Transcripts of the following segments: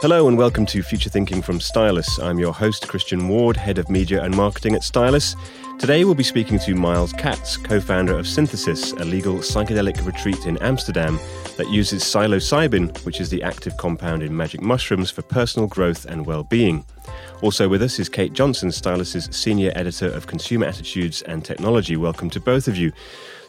Hello and welcome to Future Thinking from Stylus. I'm your host, Christian Ward, Head of Media and Marketing at Stylus. Today we'll be speaking to Myles Katz, co founder of Synthesis, a legal psychedelic retreat in Amsterdam that uses psilocybin, which is the active compound in magic mushrooms, for personal growth and well being. Also with us is Kate Johnson, Stylus's senior editor of consumer attitudes and technology. Welcome to both of you.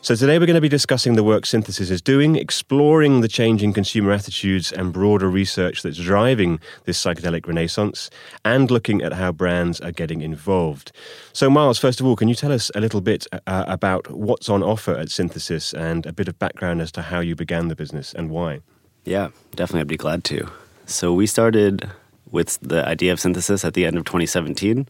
So, today we're going to be discussing the work Synthesis is doing, exploring the changing consumer attitudes and broader research that's driving this psychedelic renaissance, and looking at how brands are getting involved. So, Myles, first of all, can you tell us a little bit uh, about what's on offer at Synthesis and a bit of background as to how you began the business and why? Yeah, definitely. I'd be glad to. So, we started with the idea of synthesis at the end of 2017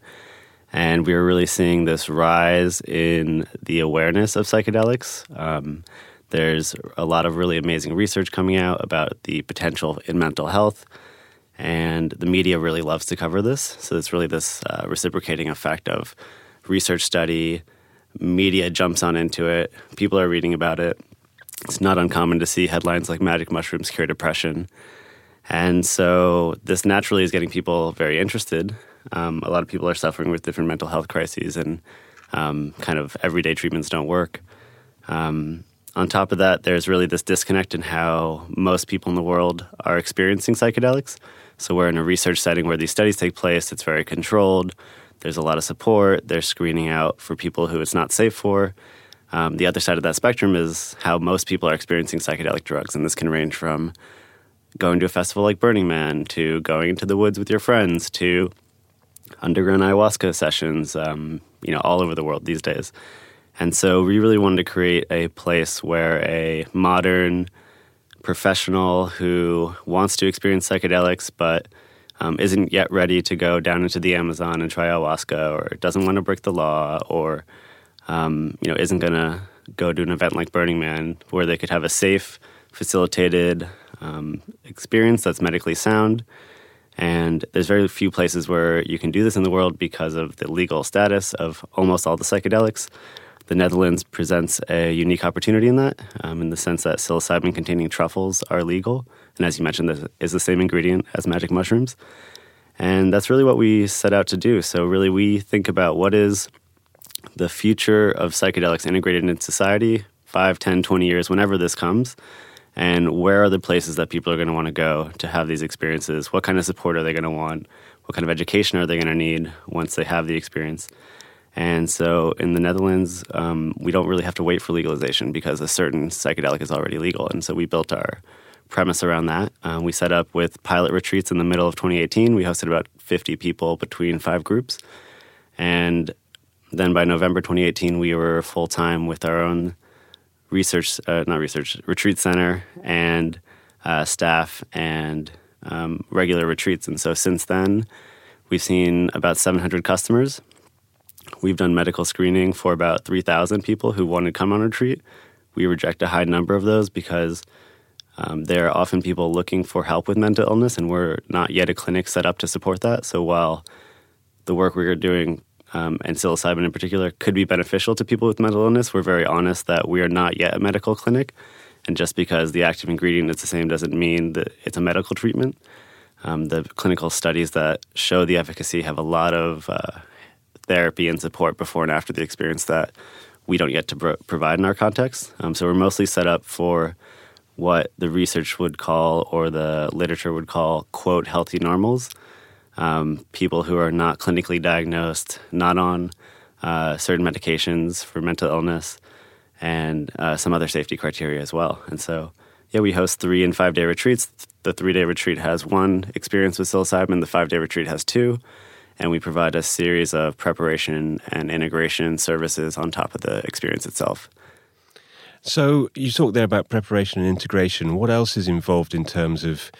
and we were really seeing this rise in the awareness of psychedelics. Um, there's a lot of really amazing research coming out about the potential in mental health, and the media really loves to cover this. So it's really this uh, reciprocating effect of research study, media jumps on into it, people are reading about it. It's not uncommon to see headlines like Magic Mushrooms Cure Depression. And so this naturally is getting people very interested. Um, a lot of people are suffering with different mental health crises, and um, kind of everyday treatments don't work. Um, on top of that, there's really this disconnect in how most people in the world are experiencing psychedelics. So we're in a research setting where these studies take place. It's very controlled. There's a lot of support. They're screening out for people who it's not safe for. Um, the other side of that spectrum is how most people are experiencing psychedelic drugs, and this can range from going to a festival like Burning Man to going into the woods with your friends to underground ayahuasca sessions, um, you know, all over the world these days. And so we really wanted to create a place where a modern professional who wants to experience psychedelics but um, isn't yet ready to go down into the Amazon and try ayahuasca or doesn't want to break the law or, um, you know, isn't going to go to an event like Burning Man where they could have a safe, facilitated um, experience that's medically sound and there's very few places where you can do this in the world because of the legal status of almost all the psychedelics. The Netherlands presents a unique opportunity in that, um, in the sense that psilocybin containing truffles are legal. And as you mentioned, this is the same ingredient as magic mushrooms. And that's really what we set out to do. So, really, we think about what is the future of psychedelics integrated in society 5, 10, 20 years, whenever this comes and where are the places that people are going to want to go to have these experiences? What kind of support are they going to want? What kind of education are they going to need once they have the experience? And so in the netherlands um, we don't really have to wait for legalization because a certain psychedelic is already legal. And so we built our premise around that. Um, we set up with pilot retreats in the middle of 2018 we hosted about 50 people between five groups. And then by november 2018 we were full-time with our own research, uh, not research, retreat center and uh, staff and um, regular retreats. And so since then, we've seen about 700 customers. We've done medical screening for about 3,000 people who want to come on retreat. We reject a high number of those because um, there are often people looking for help with mental illness, and we're not yet a clinic set up to support that. So while the work we are doing um, and psilocybin in particular could be beneficial to people with mental illness. We're very honest that we are not yet a medical clinic, and just because the active ingredient is the same doesn't mean that it's a medical treatment. Um, the clinical studies that show the efficacy have a lot of uh, therapy and support before and after the experience that we don't yet to pro- provide in our context. Um, so we're mostly set up for what the research would call or the literature would call quote healthy normals um, people who are not clinically diagnosed, not on uh, certain medications for mental illness, and uh, some other safety criteria as well. And so, yeah, we host three and five day retreats. The three day retreat has one experience with psilocybin, the five day retreat has two. And we provide a series of preparation and integration services on top of the experience itself. So, you talked there about preparation and integration. What else is involved in terms of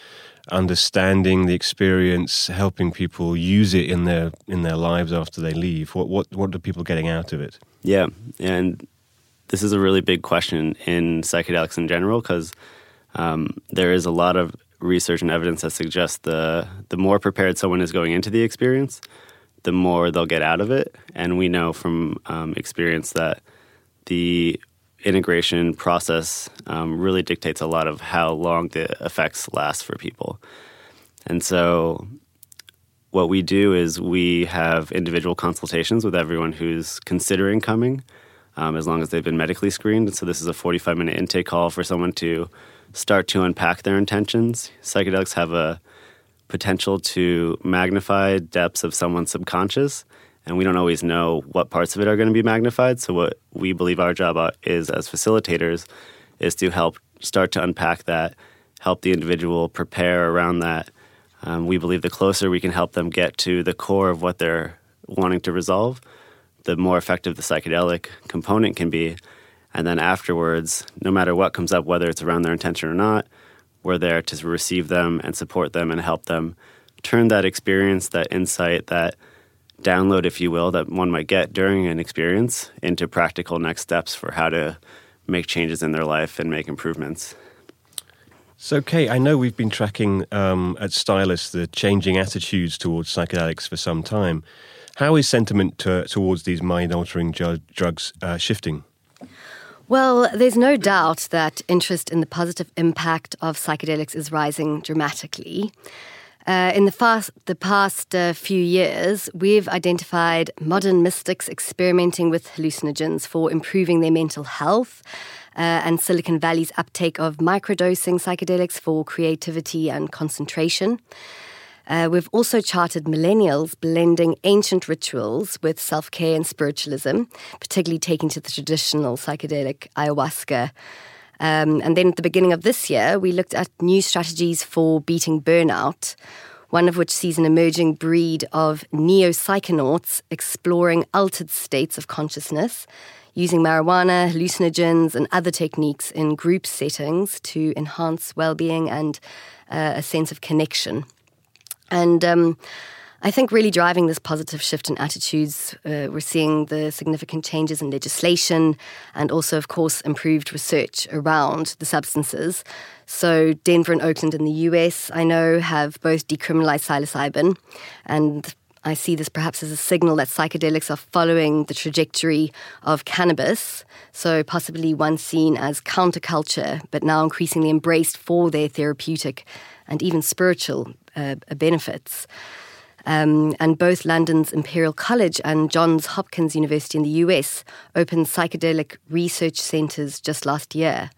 understanding the experience, helping people use it in their in their lives after they leave? What what what are people getting out of it? Yeah, and this is a really big question in psychedelics in general because um, there is a lot of research and evidence that suggests the the more prepared someone is going into the experience, the more they'll get out of it. And we know from um, experience that the integration process um, really dictates a lot of how long the effects last for people. And so, what we do is we have individual consultations with everyone who's considering coming, um, as long as they've been medically screened. And So, this is a 45 minute intake call for someone to start to unpack their intentions. Psychedelics have a potential to magnify depths of someone's subconscious and we don't always know what parts of it are going to be magnified. So what we believe our job is as facilitators is to help start to unpack that, help the individual prepare around that. Um, we believe the closer we can help them get to the core of what they're wanting to resolve, the more effective the psychedelic component can be. And then afterwards, no matter what comes up, whether it's around their intention or not, we're there to receive them and support them and help them turn that experience, that insight, that download, if you will, that one might get during an experience into practical next steps for how to make changes in their life and make improvements. So, Kate, I know we've been tracking um, at Stylus the changing attitudes towards psychedelics for some time. How is sentiment to, towards these mind altering ju- drugs uh, shifting? Well, there's no doubt that interest in the positive impact of psychedelics is rising dramatically. Uh, in the, fast, the past uh, few years, we've identified modern mystics experimenting with hallucinogens for improving their mental health. Uh, and Silicon Valley's uptake of microdosing psychedelics for creativity and concentration. Uh, we've also charted millennials blending ancient rituals with self care and spiritualism, particularly taking to the traditional psychedelic ayahuasca. Um, and then at the beginning of this year, we looked at new strategies for beating burnout, one of which sees an emerging breed of neo psychonauts exploring altered states of consciousness using marijuana, hallucinogens, and other techniques in group settings to enhance well being and uh, a sense of connection. And um, I think really driving this positive shift in attitudes, uh, we're seeing the significant changes in legislation and also, of course, improved research around the substances. So, Denver and Oakland in the US, I know, have both decriminalized psilocybin and I see this perhaps as a signal that psychedelics are following the trajectory of cannabis, so possibly once seen as counterculture, but now increasingly embraced for their therapeutic and even spiritual uh, benefits. Um, and both London's Imperial College and Johns Hopkins University in the US opened psychedelic research centers just last year.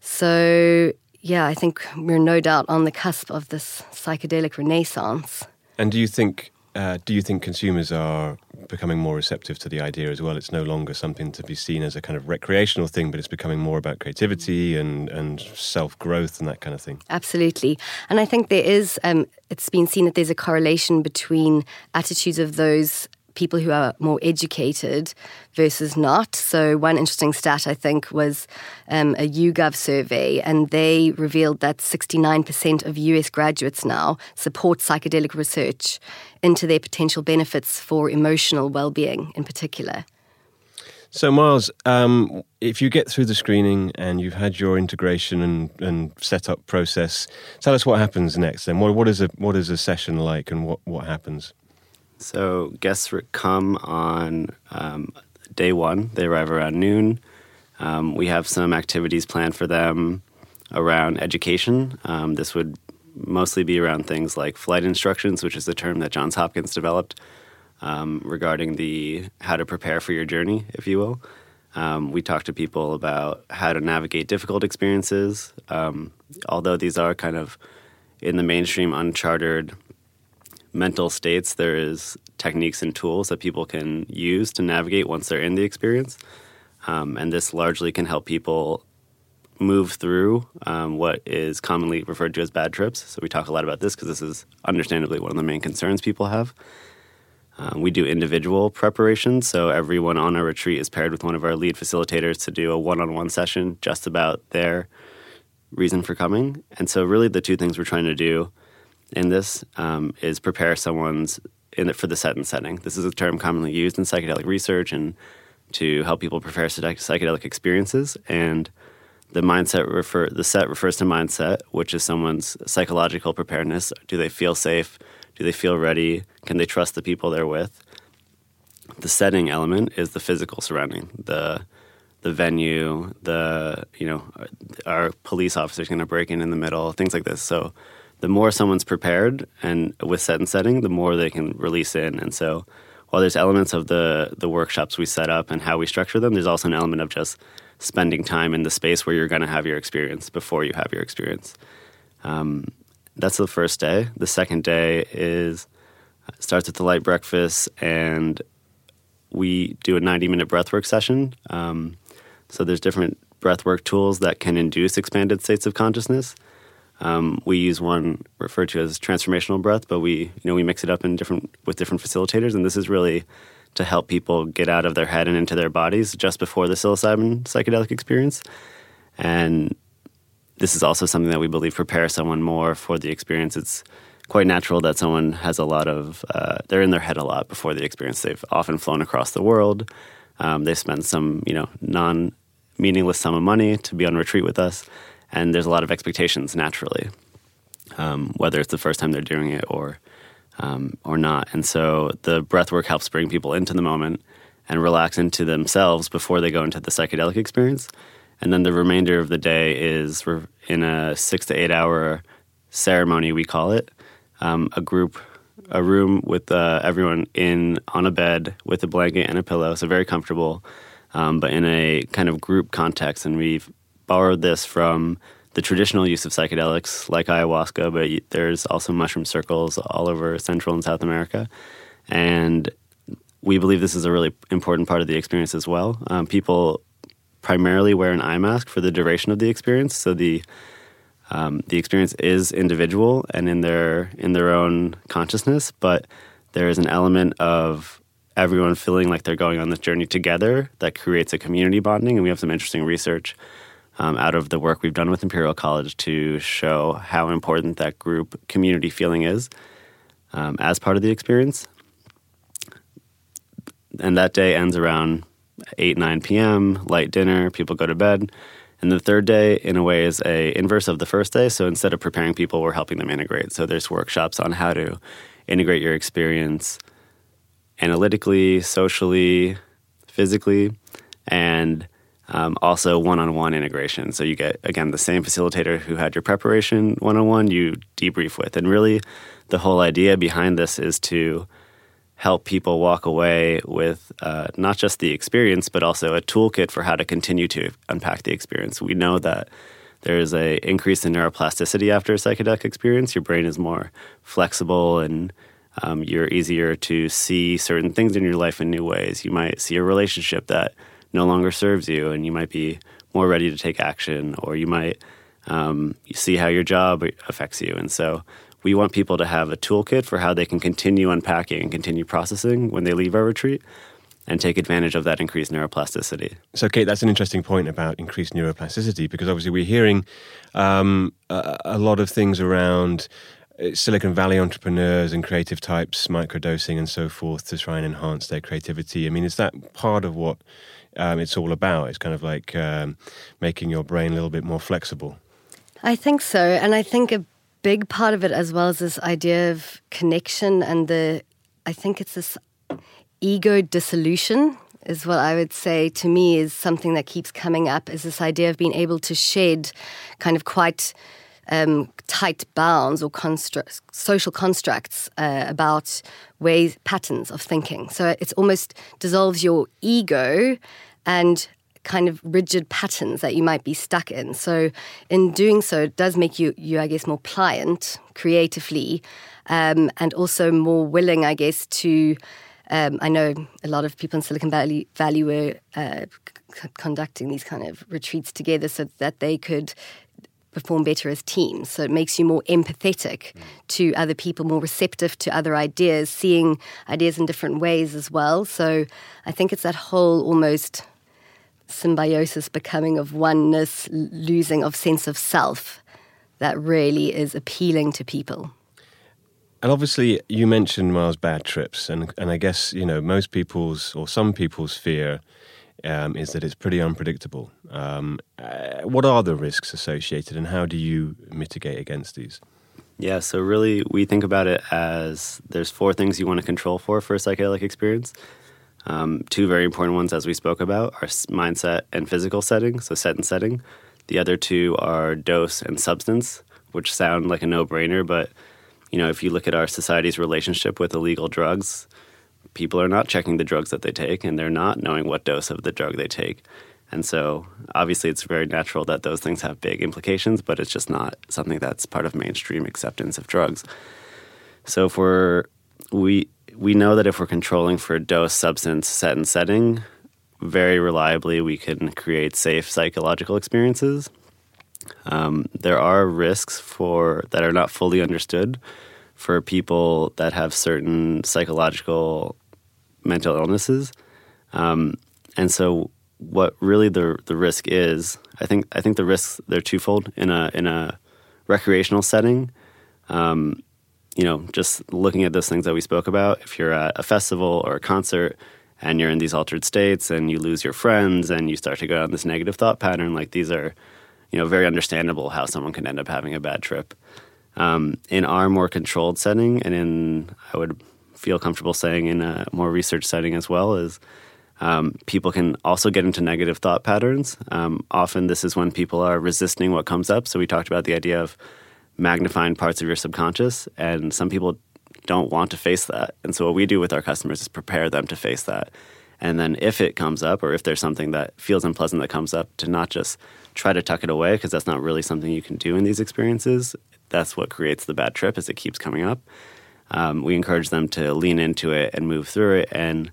So, yeah, I think we're no doubt on the cusp of this psychedelic renaissance. And do you think uh, do you think consumers are becoming more receptive to the idea as well? It's no longer something to be seen as a kind of recreational thing, but it's becoming more about creativity and, and self growth and that kind of thing. Absolutely. And I think there is, um, it's been seen that there's a correlation between attitudes of those people who are more educated versus not. So, one interesting stat I think was um, a YouGov survey, and they revealed that 69% of US graduates now support psychedelic research into their potential benefits for emotional well being in particular. So, Myles, um, if you get through the screening and you've had your integration and, and setup process, tell us what happens next. Then, what, what is a what is a session like, and what, what happens? So guests come on um, day one. They arrive around noon. Um, we have some activities planned for them around education. Um, this would mostly be around things like flight instructions, which is the term that Johns Hopkins developed um, regarding the how to prepare for your journey, if you will. Um, we talk to people about how to navigate difficult experiences. Um, although these are kind of in the mainstream uncharted mental states, there is techniques and tools that people can use to navigate once they're in the experience. Um, and this largely can help people move through um, what is commonly referred to as bad trips. So we talk a lot about this because this is understandably one of the main concerns people have. Um, we do individual preparations, so everyone on our retreat is paired with one of our lead facilitators to do a one-on-one session just about their reason for coming. And so, really, the two things we're trying to do in this um, is prepare someone's in the, for the set and setting. This is a term commonly used in psychedelic research and to help people prepare psychedelic experiences. And the mindset refer the set refers to mindset, which is someone's psychological preparedness. Do they feel safe? Do they feel ready? Can they trust the people they're with? The setting element is the physical surrounding, the the venue, the you know, our police officer's going to break in in the middle, things like this. So the more someone's prepared and with set and setting, the more they can release in. And so while there's elements of the the workshops we set up and how we structure them, there's also an element of just spending time in the space where you're going to have your experience before you have your experience. Um, that's the first day. The second day is starts with the light breakfast, and we do a 90 minute breathwork session. Um, so there's different breathwork tools that can induce expanded states of consciousness. Um, we use one referred to as transformational breath, but we you know we mix it up in different with different facilitators, and this is really to help people get out of their head and into their bodies just before the psilocybin psychedelic experience. And this is also something that we believe prepares someone more for the experience. It's quite natural that someone has a lot of uh, they're in their head a lot before the experience. They've often flown across the world. Um, they spend some you know non meaningless sum of money to be on retreat with us, and there's a lot of expectations naturally, um, whether it's the first time they're doing it or um, or not. And so the breath work helps bring people into the moment and relax into themselves before they go into the psychedelic experience. And then the remainder of the day is in a six to eight hour ceremony, we call it, um, a group, a room with uh, everyone in on a bed with a blanket and a pillow, so very comfortable, um, but in a kind of group context. And we've borrowed this from the traditional use of psychedelics like ayahuasca, but there's also mushroom circles all over Central and South America. And we believe this is a really important part of the experience as well. Um, people primarily wear an eye mask for the duration of the experience, so the um, the experience is individual and in their in their own consciousness, but there is an element of everyone feeling like they're going on this journey together that creates a community bonding. And we have some interesting research um, out of the work we've done with Imperial College to show how important that group community feeling is um, as part of the experience. And that day ends around 8, 9 p.m., light dinner, people go to bed. And the third day, in a way, is a inverse of the first day. So instead of preparing people, we're helping them integrate. So there's workshops on how to integrate your experience analytically, socially, physically, and um, also one-on-one integration. So you get again the same facilitator who had your preparation one-on-one. You debrief with, and really, the whole idea behind this is to help people walk away with uh, not just the experience, but also a toolkit for how to continue to unpack the experience. We know that there's a increase in neuroplasticity after a psychedelic experience. Your brain is more flexible and um, you're easier to see certain things in your life in new ways. You might see a relationship that no longer serves you, and you might be more ready to take action, or you might um, see how your job affects you. And so we want people to have a toolkit for how they can continue unpacking and continue processing when they leave our retreat and take advantage of that increased neuroplasticity. So, Kate, that's an interesting point about increased neuroplasticity because obviously we're hearing um, a, a, lot of things around uh, Silicon Valley entrepreneurs and creative types microdosing and so forth to try and enhance their creativity. I mean, is that part of what um, it's all about. It's kind of like um, making your brain a little bit more flexible. I think so. And I think a big part of it as well is this idea of connection and the, I think it's this ego dissolution is what I would say to me is something that keeps coming up is this idea of being able to shed kind of quite um, tight bounds or constructs, social constructs uh, about ways, patterns of thinking. So it almost dissolves your ego and kind of rigid patterns that you might be stuck in. So in doing so, it does make you, you I guess, more pliant creatively um, and also more willing, I guess, to. Um, I know a lot of people in Silicon Valley, Valley were uh, c- conducting these kind of retreats together so that they could perform better as teams. So it makes you more empathetic mm. to other people, more receptive to other ideas, seeing ideas in different ways as well. So I think it's that whole almost symbiosis becoming of oneness, losing of sense of self that really is appealing to people. And obviously, you mentioned Myles bad trips, and and I guess you know most people's or some people's fear um, is that it's pretty unpredictable. Um, uh, what are the risks associated, and how do you mitigate against these? Yeah, so really, we think about it as there's four things you want to control for for a psychedelic experience. Um, two very important ones, as we spoke about, are mindset and physical setting, so set and setting. The other two are dose and substance, which sound like a no brainer, but you know, if you look at our society's relationship with illegal drugs, people are not checking the drugs that they take and they're not knowing what dose of the drug they take. And so, obviously, it's very natural that those things have big implications, but it's just not something that's part of mainstream acceptance of drugs. So, if we're, we, we know that if we're controlling for dose, substance, set, and setting, very reliably we can create safe psychological experiences. Um, there are risks for that are not fully understood for people that have certain psychological mental illnesses. Um, and so what really the the risk is, I think I think the risks they're twofold in a in a recreational setting. Um, you know, just looking at those things that we spoke about, if you're at a festival or a concert and you're in these altered states and you lose your friends and you start to go down this negative thought pattern, like these are, you know, very understandable how someone can end up having a bad trip. Um, in our more controlled setting, and in I would feel comfortable saying in a more research setting as well, is um, people can also get into negative thought patterns. Um, often, this is when people are resisting what comes up. So, we talked about the idea of magnifying parts of your subconscious, and some people don't want to face that. And so, what we do with our customers is prepare them to face that. And then, if it comes up, or if there's something that feels unpleasant that comes up, to not just try to tuck it away, because that's not really something you can do in these experiences. That's what creates the bad trip, as it keeps coming up. Um, we encourage them to lean into it and move through it and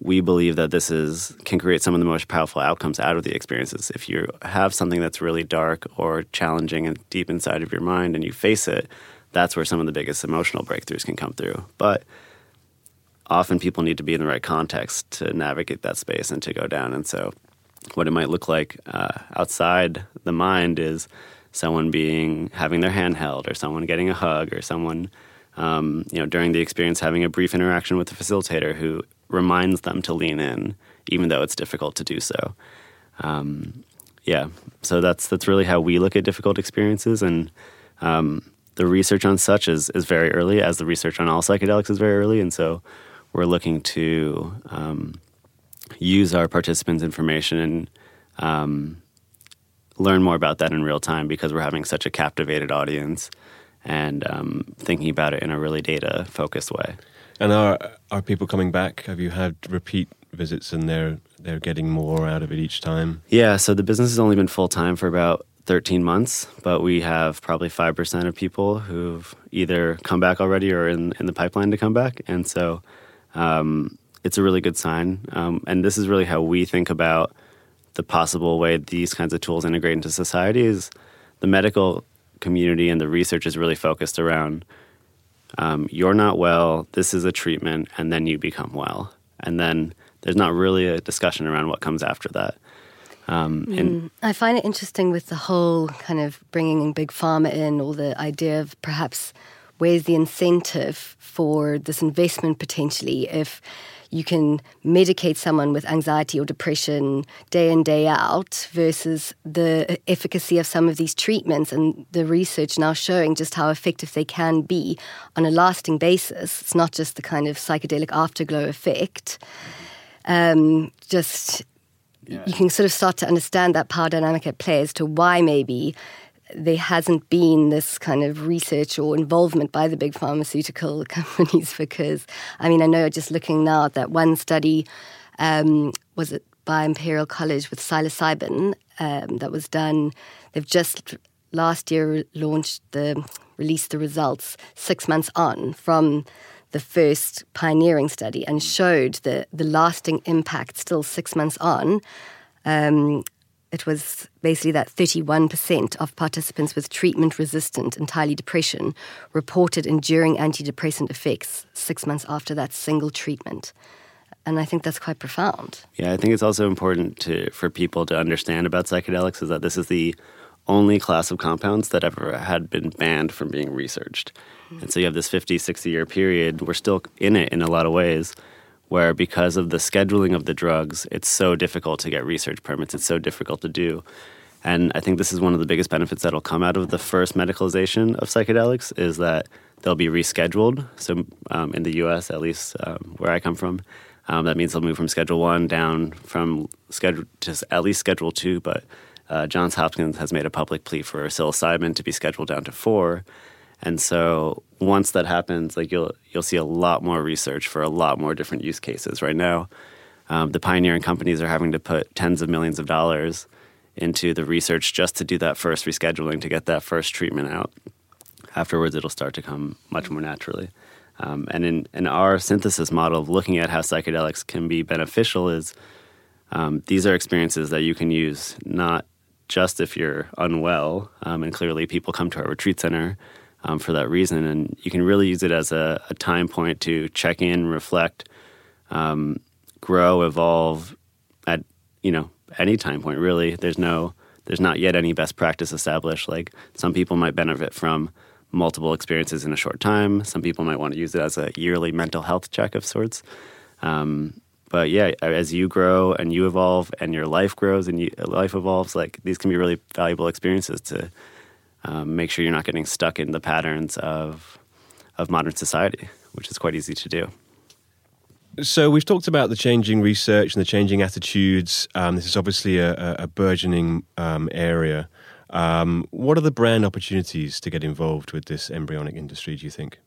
we believe that this is can create some of the most powerful outcomes out of the experiences. If you have something that's really dark or challenging and deep inside of your mind and you face it, that's where some of the biggest emotional breakthroughs can come through. But often people need to be in the right context to navigate that space and to go down. And so, what it might look like uh, outside the mind is someone being having their hand held, or someone getting a hug, or someone um, you know during the experience having a brief interaction with the facilitator who reminds them to lean in, even though it's difficult to do so. Um, yeah, so that's that's really how we look at difficult experiences, and um, the research on such is is very early, as the research on all psychedelics is very early, and so we're looking to um, use our participants' information and um, learn more about that in real time because we're having such a captivated audience and um, thinking about it in a really data focused way. And are are people coming back? Have you had repeat visits and they're they're getting more out of it each time? Yeah, so the business has only been full time for about 13 months, but we have probably 5% of people who've either come back already or in, in the pipeline to come back. And so um, it's a really good sign. Um, and this is really how we think about the possible way these kinds of tools integrate into society is the medical community and the research is really focused around um, you're not well, this is a treatment, and then you become well. And then there's not really a discussion around what comes after that. Um, mm. I find it interesting with the whole kind of bringing big pharma in, or the idea of perhaps where's the incentive for this investment potentially if you can medicate someone with anxiety or depression day in, day out, versus the efficacy of some of these treatments and the research now showing just how effective they can be on a lasting basis. It's not just the kind of psychedelic afterglow effect. Um, just yeah. you can sort of start to understand that power dynamic at play as to why maybe there hasn't been this kind of research or involvement by the big pharmaceutical companies because, I mean, I know just looking now at that one study, um, was it by Imperial College with psilocybin um, that was done. They've just last year launched the released the results six months on from the first pioneering study and showed the the lasting impact still six months on um, it was basically that 31% of participants with treatment resistant entirely depression reported enduring antidepressant effects six months after that single treatment. And I think that's quite profound. Yeah, I think it's also important to, for people to understand about psychedelics is that this is the only class of compounds that ever had been banned from being researched. Mm-hmm. And so you have this 50, 60 year period. We're still in it in a lot of ways where because of the scheduling of the drugs, it's so difficult to get research permits. It's so difficult to do. And I think this is one of the biggest benefits that'll come out of the first medicalization of psychedelics is that they'll be rescheduled. So um, in the U.S., at least um, where I come from, Um, that means they'll move from Schedule One down from schedule to at least Schedule Two. But uh, Johns Hopkins has made a public plea for psilocybin to be scheduled down to four. And so once that happens, like you'll you'll see a lot more research for a lot more different use cases. Right now, um, the pioneering companies are having to put tens of millions of dollars into the research just to do that first rescheduling to get that first treatment out. Afterwards, it'll start to come much more naturally. Um, and in, in our synthesis model of looking at how psychedelics can be beneficial is um, these are experiences that you can use not just if you're unwell, um, and clearly people come to our retreat center um, for that reason, and you can really use it as a, a time point to check in, reflect, um, grow, evolve at you know any time point. Really, there's no there's not yet any best practice established. Like some people might benefit from multiple experiences in a short time. Some people might want to use it as a yearly mental health check of sorts. Um, but yeah, as you grow and you evolve and your life grows and you, life evolves, like these can be really valuable experiences to um, make sure you're not getting stuck in the patterns of of modern society, which is quite easy to do. So we've talked about the changing research and the changing attitudes. Um, this is obviously a, a burgeoning um, area. Um, what are the brand opportunities to get involved with this embryonic industry? Do you think?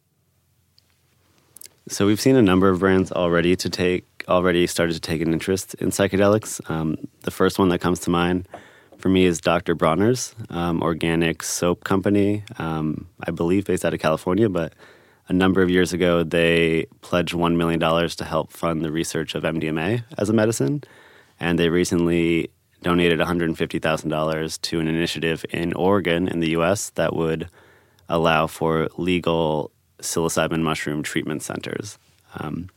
So we've seen a number of brands already to take already started to take an interest in psychedelics. Um, the first one that comes to mind for me is Dr. Bronner's um, organic soap company. Um, I believe based out of California, but a number of years ago they pledged one million dollars to help fund the research of MDMA as a medicine, and they recently donated $150,000 to an initiative in Oregon in the US that would allow for legal psilocybin mushroom treatment centers. Um,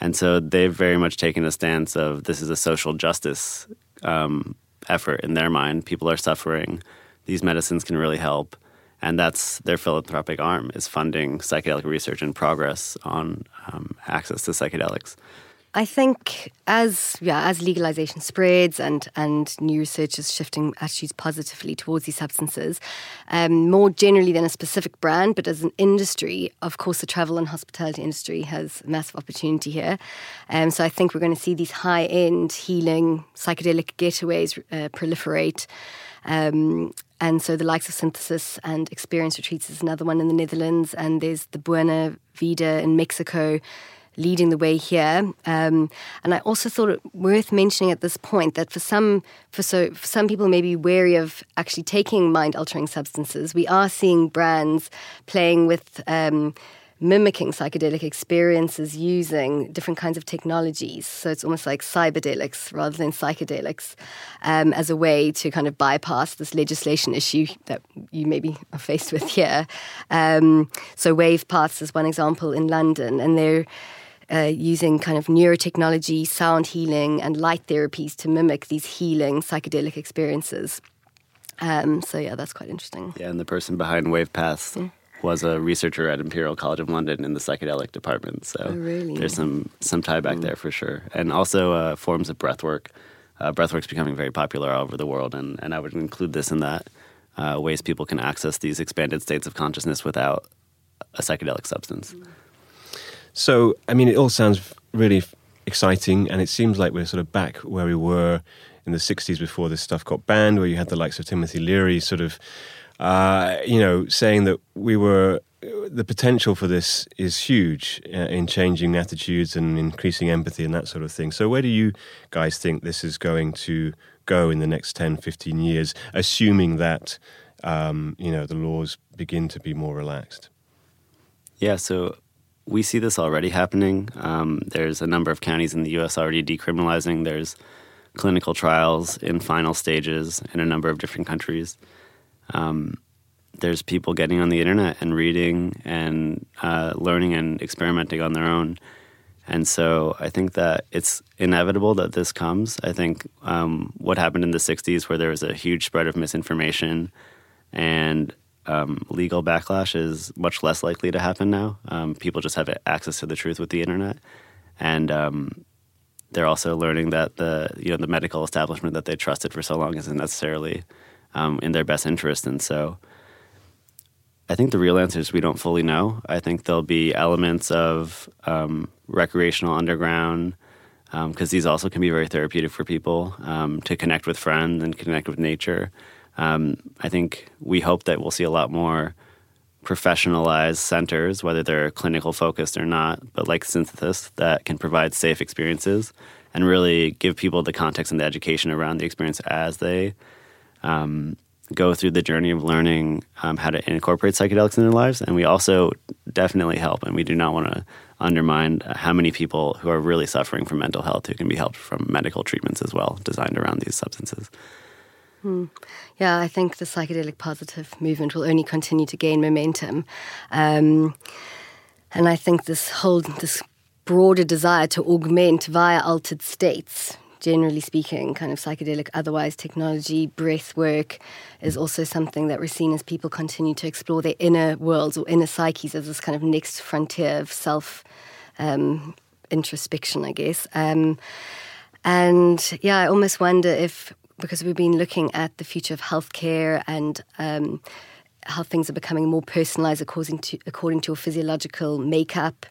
and so they've very much taken a stance of this is a social justice um, effort in their mind. People are suffering. These medicines can really help. And that's their philanthropic arm is funding psychedelic research and progress on um, access to psychedelics. I think as yeah as legalization spreads and and new research is shifting attitudes positively towards these substances, um, more generally than a specific brand, but as an industry, of course, the travel and hospitality industry has massive opportunity here. Um, so I think we're going to see these high end healing psychedelic getaways uh, proliferate. Um, and so the likes of Synthesis and Experience Retreats is another one in the Netherlands, and there's the Buena Vida in Mexico leading the way here. Um, and I also thought it worth mentioning at this point that for some for so for some people may be wary of actually taking mind altering substances. We are seeing brands playing with. Um, mimicking psychedelic experiences using different kinds of technologies. So it's almost like cyberdelics rather than psychedelics um, as a way to kind of bypass this legislation issue that you maybe are faced with here. Um, so Wavepaths is one example in London, and they're uh, using kind of neurotechnology, sound healing, and light therapies to mimic these healing psychedelic experiences. Um, so yeah, that's quite interesting. Yeah, and the person behind Wavepaths yeah. was a researcher at Imperial College of London in the psychedelic department. So oh, really? there's some some tie back mm. there for sure, and also uh, forms of breathwork. Uh, breathwork's becoming very popular all over the world, and, and I would include this in that uh, ways people can access these expanded states of consciousness without a psychedelic substance. Mm. So, I mean, it all sounds really exciting, and it seems like we're sort of back where we were in the 60s before this stuff got banned, where you had the likes of Timothy Leary sort of, uh, you know, saying that we were, the potential for this is huge uh, in changing attitudes and increasing empathy and that sort of thing. So, where do you guys think this is going to go in the next 10, 15 years, assuming that, um, you know, the laws begin to be more relaxed? Yeah, so we see this already happening. Um, there's a number of counties in the U.S. already decriminalizing. There's clinical trials in final stages in a number of different countries. Um, there's people getting on the internet and reading and uh, learning and experimenting on their own. And so I think that it's inevitable that this comes. I think um, what happened in the 60s, where there was a huge spread of misinformation and um, legal backlash is much less likely to happen now. Um, people just have access to the truth with the internet, and um, they're also learning that the you know the medical establishment that they trusted for so long isn't necessarily um, in their best interest. And so, I think the real answer is we don't fully know. I think there'll be elements of um, recreational underground, because um, these also can be very therapeutic for people to connect with friends and connect with nature. Um, I think we hope that we'll see a lot more professionalized centers, whether they're clinical focused or not, but like Synthesis, that can provide safe experiences and really give people the context and the education around the experience as they um, go through the journey of learning um, how to incorporate psychedelics in their lives. And we also definitely help, and we do not want to undermine how many people who are really suffering from mental health who can be helped from medical treatments as well, designed around these substances. Hmm. Yeah, I think the psychedelic positive movement will only continue to gain momentum. Um, and I think this whole this broader desire to augment via altered states generally speaking, kind of psychedelic, otherwise technology, breath work is also something that we're seeing as people continue to explore their inner worlds or inner psyches as this kind of next frontier of self um, introspection, I guess. Um, and yeah, I almost wonder if, because we've been looking at the future of healthcare and um, how things are becoming more personalized according to according to your physiological makeup.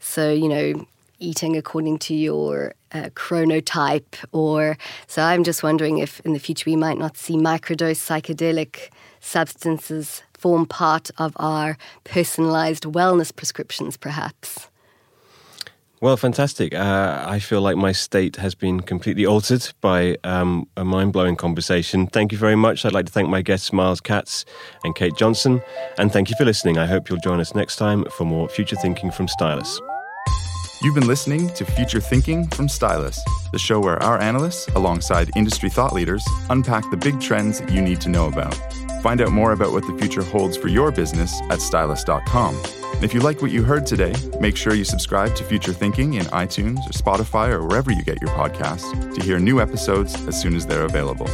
So, you know, eating according to your uh, chronotype, or so I'm just wondering if in the future we might not see microdose psychedelic substances form part of our personalized wellness prescriptions, perhaps. Well, fantastic. Uh, I feel like my state has been completely altered by um, a mind blowing conversation. Thank you very much. I'd like to thank my guests, Myles Katz and Kate Johnson. And thank you for listening. I hope you'll join us next time for more future thinking from Stylus. You've been listening to Future Thinking from Stylus, the show where our analysts, alongside industry thought leaders, unpack the big trends you need to know about. Find out more about what the future holds for your business at stylus.com. And if you like what you heard today, make sure you subscribe to Future Thinking in iTunes or Spotify or wherever you get your podcasts to hear new episodes as soon as they're available.